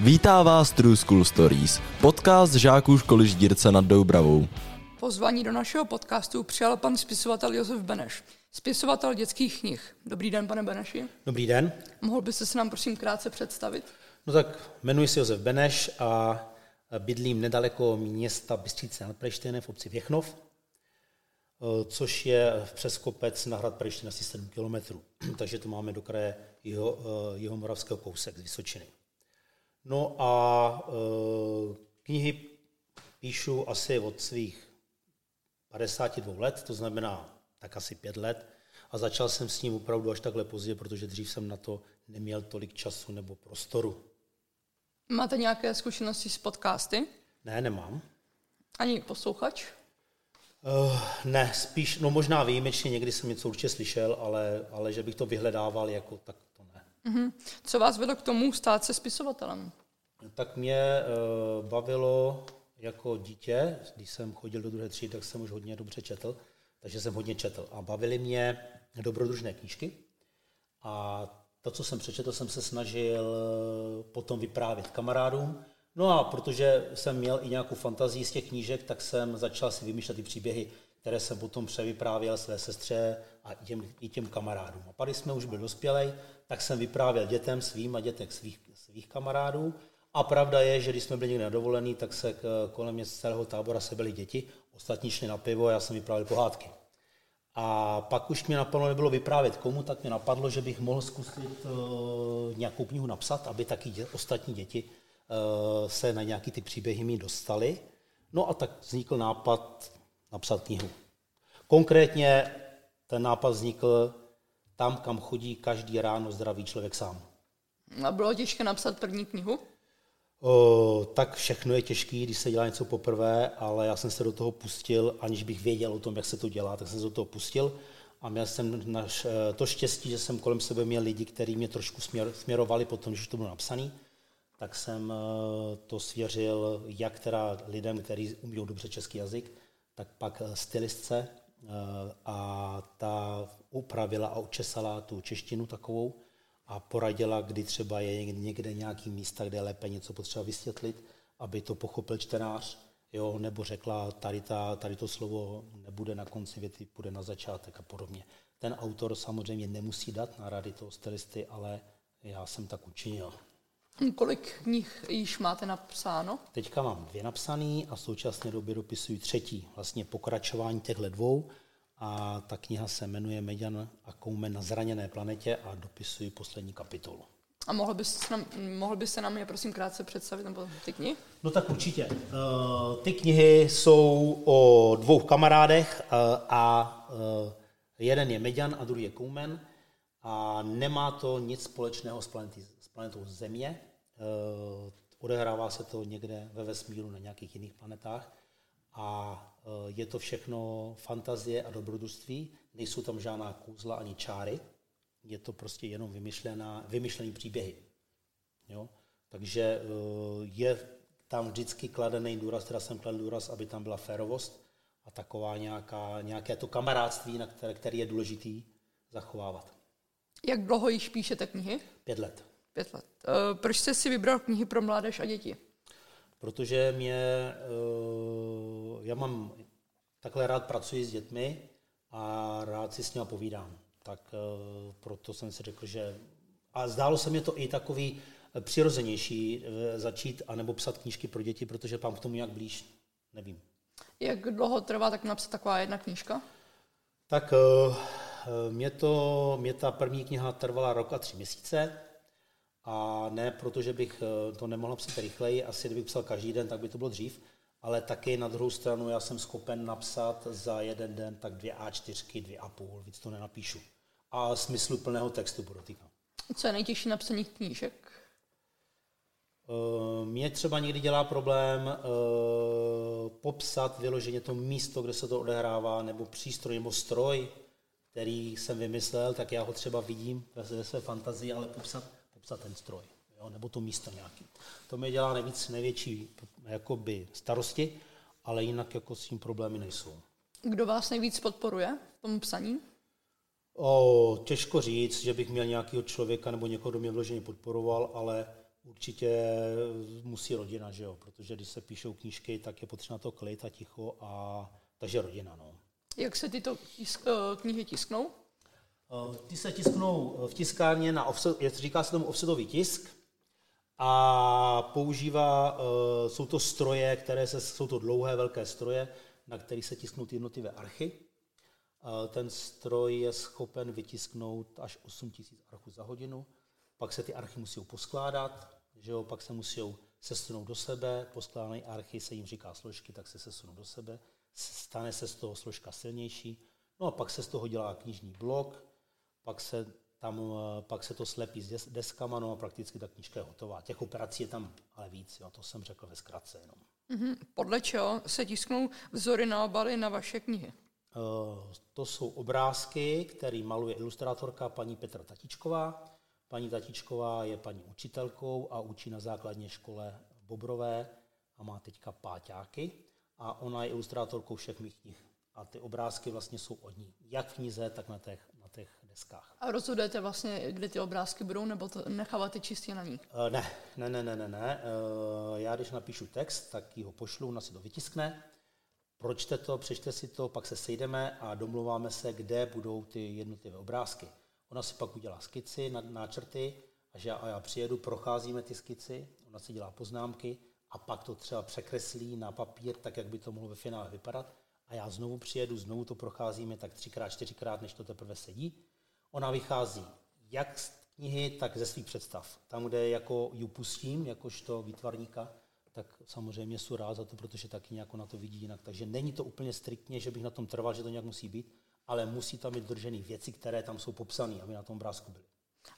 Vítá vás True School Stories, podcast žáků školy Ždírce nad Doubravou. Pozvání do našeho podcastu přijal pan spisovatel Josef Beneš, spisovatel dětských knih. Dobrý den, pane Beneši. Dobrý den. Mohl byste se nám prosím krátce představit? No tak jmenuji se Josef Beneš a bydlím nedaleko města Bystřice nad Preštěne v obci Věchnov, což je v přeskopec na hrad Preštěn asi 7 kilometrů. Takže to máme do kraje jeho, jeho moravského kousek z Vysočiny. No a e, knihy píšu asi od svých 52 let, to znamená tak asi pět let. A začal jsem s ním opravdu až takhle pozdě, protože dřív jsem na to neměl tolik času nebo prostoru. Máte nějaké zkušenosti s podcasty? Ne, nemám. Ani posluchač? Uh, ne, spíš, no možná výjimečně, někdy jsem něco určitě slyšel, ale, ale že bych to vyhledával, jako tak Uh-huh. Co vás vedlo k tomu stát se spisovatelem? Tak mě uh, bavilo jako dítě, když jsem chodil do druhé třídy, tak jsem už hodně dobře četl, takže jsem hodně četl. A bavily mě dobrodružné knížky. A to, co jsem přečetl, jsem se snažil potom vyprávět kamarádům. No a protože jsem měl i nějakou fantazii z těch knížek, tak jsem začal si vymýšlet ty příběhy, které jsem potom převyprávěl své sestře a i těm, i těm kamarádům. A pak, když jsme už byli dospělí, tak jsem vyprávěl dětem svým a dětek svých, svých kamarádů. A pravda je, že když jsme byli někde na dovolený, tak se kolem mě z celého tábora sebeli děti, ostatní šli na pivo a já jsem vyprávěl pohádky. A pak už mě napadlo, nebylo vyprávět komu, tak mě napadlo, že bych mohl zkusit uh, nějakou knihu napsat, aby taky dě, ostatní děti uh, se na nějaký ty příběhy mi dostali. No a tak vznikl nápad napsat knihu. Konkrétně ten nápad vznikl tam, kam chodí každý ráno zdravý člověk sám. A bylo těžké napsat první knihu? O, tak všechno je těžké, když se dělá něco poprvé, ale já jsem se do toho pustil, aniž bych věděl o tom, jak se to dělá, tak jsem se do toho pustil a měl jsem naš, eh, to štěstí, že jsem kolem sebe měl lidi, kteří mě trošku směr, směrovali po tom, že to bylo napsané, tak jsem eh, to svěřil jak teda lidem, kteří umí dobře český jazyk, tak pak eh, stylistce a ta upravila a učesala tu češtinu takovou, a poradila, kdy třeba je někde nějaký místa, kde je lépe něco potřeba vysvětlit, aby to pochopil čtenář, jo, nebo řekla, tady, ta, tady to slovo nebude na konci věty, bude na začátek a podobně. Ten autor samozřejmě nemusí dát na rady toho stylisty, ale já jsem tak učinil. Kolik knih již máte napsáno? Teďka mám dvě napsané a v současné době dopisuji třetí, vlastně pokračování těchto dvou a ta kniha se jmenuje Median a Koumen na zraněné planetě a dopisuji poslední kapitolu. A mohl byste nám, mohl byste nám je prosím krátce představit nebo ty knihy? No tak určitě. Uh, ty knihy jsou o dvou kamarádech uh, a uh, jeden je Median a druhý je Koumen a nemá to nic společného s, planety, s planetou Země. Odehrává se to někde ve vesmíru na nějakých jiných planetách a e, je to všechno fantazie a dobrodružství, nejsou tam žádná kůzla ani čáry, je to prostě jenom vymyšlená, vymyšlený příběhy. Jo? Takže e, je tam vždycky kladený důraz, teda jsem kladl důraz, aby tam byla férovost a taková nějaká, nějaké to kamarádství, na které, který je důležitý zachovávat. Jak dlouho již píšete knihy? Pět let. Pět let. E, proč jste si vybral knihy pro mládež a děti? protože mě, eh, já mám takhle rád pracuji s dětmi a rád si s nimi povídám. Tak eh, proto jsem si řekl, že a zdálo se mi to i takový eh, přirozenější začít anebo psat knížky pro děti, protože mám k tomu nějak blíž, nevím. Jak dlouho trvá tak napsat taková jedna knížka? Tak mě, to, mě ta první kniha trvala rok a tři měsíce, a ne proto, že bych eh, to nemohl psát rychleji, asi kdybych psal každý den, tak by to bylo dřív, ale taky na druhou stranu já jsem schopen napsat za jeden den tak dvě A4, dvě a půl, víc to nenapíšu. A smyslu plného textu podotýkám. Co je nejtěžší napsaní knížek? Uh, mě třeba někdy dělá problém uh, popsat vyloženě to místo, kde se to odehrává, nebo přístroj, nebo stroj, který jsem vymyslel, tak já ho třeba vidím ve své fantazii, ale popsat popsat ten stroj, jo, nebo to místo nějaký. To mi dělá nejvíc, největší jakoby, starosti, ale jinak jako s tím problémy nejsou. Kdo vás nejvíc podporuje v tom psaní? O, těžko říct, že bych měl nějakého člověka nebo někoho, kdo mě vloženě podporoval, ale určitě musí rodina, že jo? protože když se píšou knížky, tak je potřeba to klid a ticho, a takže rodina. No. Jak se tyto tisk, uh, knihy tisknou? Ty se tisknou v tiskárně na offset, říká se tomu offsetový tisk a používá, uh, jsou to stroje, které se, jsou to dlouhé, velké stroje, na kterých se tisknou ty jednotlivé archy. Ten stroj je schopen vytisknout až 8000 archů za hodinu, pak se ty archy musí poskládat, že jo, pak se musí sesunout do sebe, poskládané archy se jim říká složky, tak se sesunou do sebe, stane se z toho složka silnější, no a pak se z toho dělá knižní blok, pak se tam, eh, pak se to slepí s deskama, no a prakticky ta knižka je hotová. Těch operací je tam ale víc, jo, to jsem řekl ve zkratce jenom. Mm-hmm. Podle čeho se tisknou vzory na obaly na vaše knihy? Uh, to jsou obrázky, které maluje ilustrátorka paní Petra Tatičková. Paní Tatičková je paní učitelkou a učí na základní škole v Bobrové a má teďka páťáky a ona je ilustrátorkou všech mých knih. A ty obrázky vlastně jsou od ní, jak v knize, tak na těch deskách. A rozhodujete vlastně, kde ty obrázky budou, nebo to necháváte čistě na ní? Uh, ne, ne, ne, ne, ne, ne. Uh, já když napíšu text, tak ji ho pošlu, ona si to vytiskne, pročte to, přečte si to, pak se sejdeme a domluváme se, kde budou ty jednotlivé obrázky. Ona si pak udělá skici, náčrty, až já, a já přijedu, procházíme ty skici, ona si dělá poznámky a pak to třeba překreslí na papír, tak jak by to mohlo ve finále vypadat. A já znovu přijedu, znovu to procházíme tak třikrát, čtyřikrát, než to teprve sedí. Ona vychází jak z knihy, tak ze svých představ. Tam, kde jako ji pustím, jakožto výtvarníka, tak samozřejmě jsou rád za to, protože taky nějak na to vidí jinak. Takže není to úplně striktně, že bych na tom trval, že to nějak musí být, ale musí tam být držený věci, které tam jsou popsané, aby na tom obrázku byly.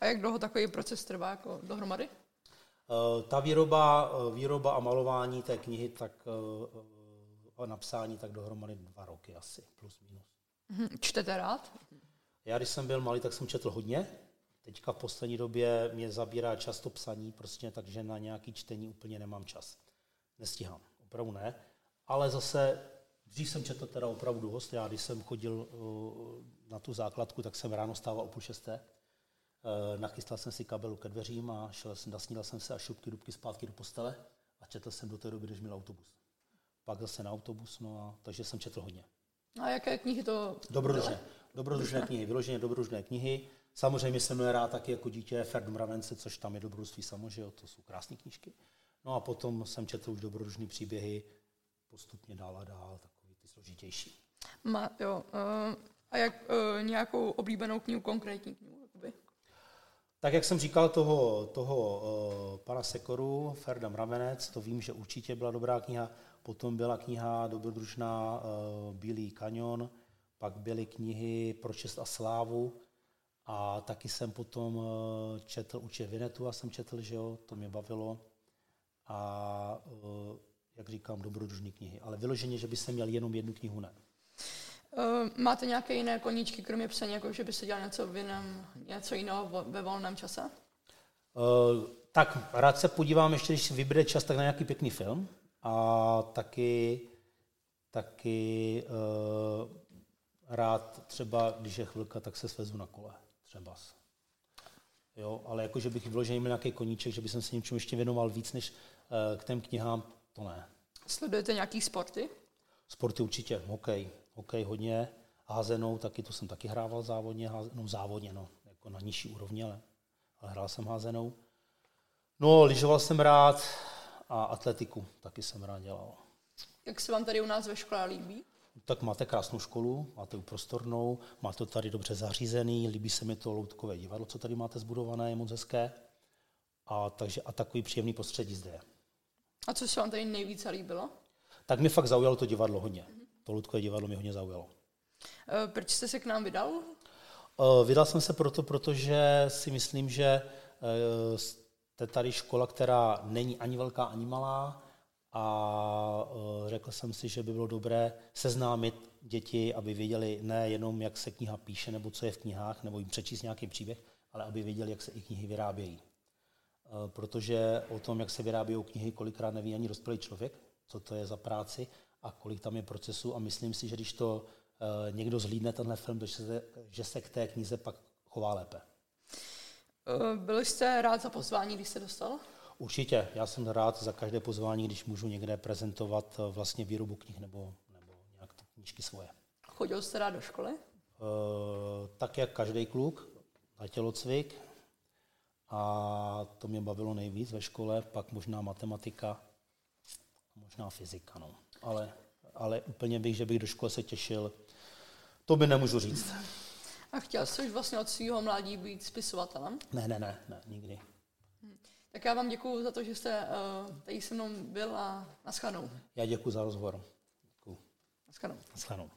A jak dlouho takový proces trvá jako dohromady? Uh, ta výroba, uh, výroba a malování té knihy, tak uh, a napsání, tak dohromady dva roky asi, plus minus. Mhm. Čtete rád? Já, když jsem byl malý, tak jsem četl hodně. Teďka v poslední době mě zabírá často psaní, prostě, takže na nějaký čtení úplně nemám čas. Nestíhám, opravdu ne. Ale zase Dřív jsem četl teda opravdu dost. Já když jsem chodil uh, na tu základku, tak jsem ráno stával o půl šesté. Uh, nachystal jsem si kabelu ke dveřím a šel jsem, nasnídal jsem se a šupky dubky zpátky do postele a četl jsem do té doby, když měl autobus. Pak zase na autobus, no a takže jsem četl hodně. A jaké knihy to Dobrodružné. Dobrodružné knihy, vyloženě dobrodružné knihy. Samozřejmě jsem měl rád taky jako dítě Ferdu Mravence, což tam je dobrodružství samo, že jo, to jsou krásné knížky. No a potom jsem četl už dobrodružné příběhy postupně dál a dál, tak složitější. Má, jo. Uh, a jak uh, nějakou oblíbenou knihu, konkrétní knihu? Jakoby? Tak jak jsem říkal toho, toho uh, pana Sekoru, Ferda Mravenec, to vím, že určitě byla dobrá kniha. Potom byla kniha dobrodružná uh, Bílý kanion, pak byly knihy Pro čest a slávu a taky jsem potom uh, četl Uče Vinetu a jsem četl, že jo, to mě bavilo. A uh, jak říkám, dobrodružné knihy. Ale vyloženě, že by se měl jenom jednu knihu, ne. Uh, máte nějaké jiné koníčky, kromě psaní, jako že by se dělal něco, v jiném, něco jiného ve volném čase? Uh, tak rád se podívám ještě, když vybude čas, tak na nějaký pěkný film. A taky, taky uh, rád třeba, když je chvilka, tak se svezu na kole. Třeba. Jo, ale jako, že bych vyložený měl nějaký koníček, že bych se něčemu ještě věnoval víc než uh, k těm knihám, to ne. Sledujete nějaký sporty? Sporty určitě, hokej. Hokej hodně, házenou, taky to jsem taky hrával závodně, no závodně, no, jako na nižší úrovni, ale, ale hrál jsem házenou. No, lyžoval jsem rád a atletiku taky jsem rád dělal. Jak se vám tady u nás ve škole líbí? Tak máte krásnou školu, máte prostornou, máte to tady dobře zařízený, líbí se mi to loutkové divadlo, co tady máte zbudované, je moc hezké. A, takže, a takový příjemný prostředí zde je. A co se vám tady nejvíce líbilo? Tak mi fakt zaujalo to divadlo hodně. To Ludkové divadlo mě hodně zaujalo. E, proč jste se k nám vydal? E, vydal jsem se proto, protože si myslím, že e, jste tady škola, která není ani velká, ani malá a řekl jsem si, že by bylo dobré seznámit děti, aby věděli ne jenom, jak se kniha píše, nebo co je v knihách, nebo jim přečíst nějaký příběh, ale aby věděli, jak se i knihy vyrábějí. Eh, protože o tom, jak se vyrábí knihy, kolikrát neví ani dospělý člověk, co to je za práci a kolik tam je procesu a myslím si, že když to eh, někdo zhlídne tenhle film, že se, že se k té knize pak chová lépe. Byli jste rád za pozvání, když jste dostal? Určitě, já jsem rád za každé pozvání, když můžu někde prezentovat eh, vlastně výrobu knih nebo, nebo nějak ty knížky svoje. Chodil jste rád do školy? E, tak jak každý kluk, na tělocvik a to mě bavilo nejvíc ve škole, pak možná matematika, možná fyzika, no. Ale, ale úplně bych, že bych do školy se těšil, to by nemůžu říct. A chtěl jsi už vlastně od svého mládí být spisovatelem? Ne, ne, ne, ne nikdy. Tak já vám děkuji za to, že jste uh, tady se mnou byl a naschledanou. Já děkuji za rozhovor. Naschledanou. Naschledanou.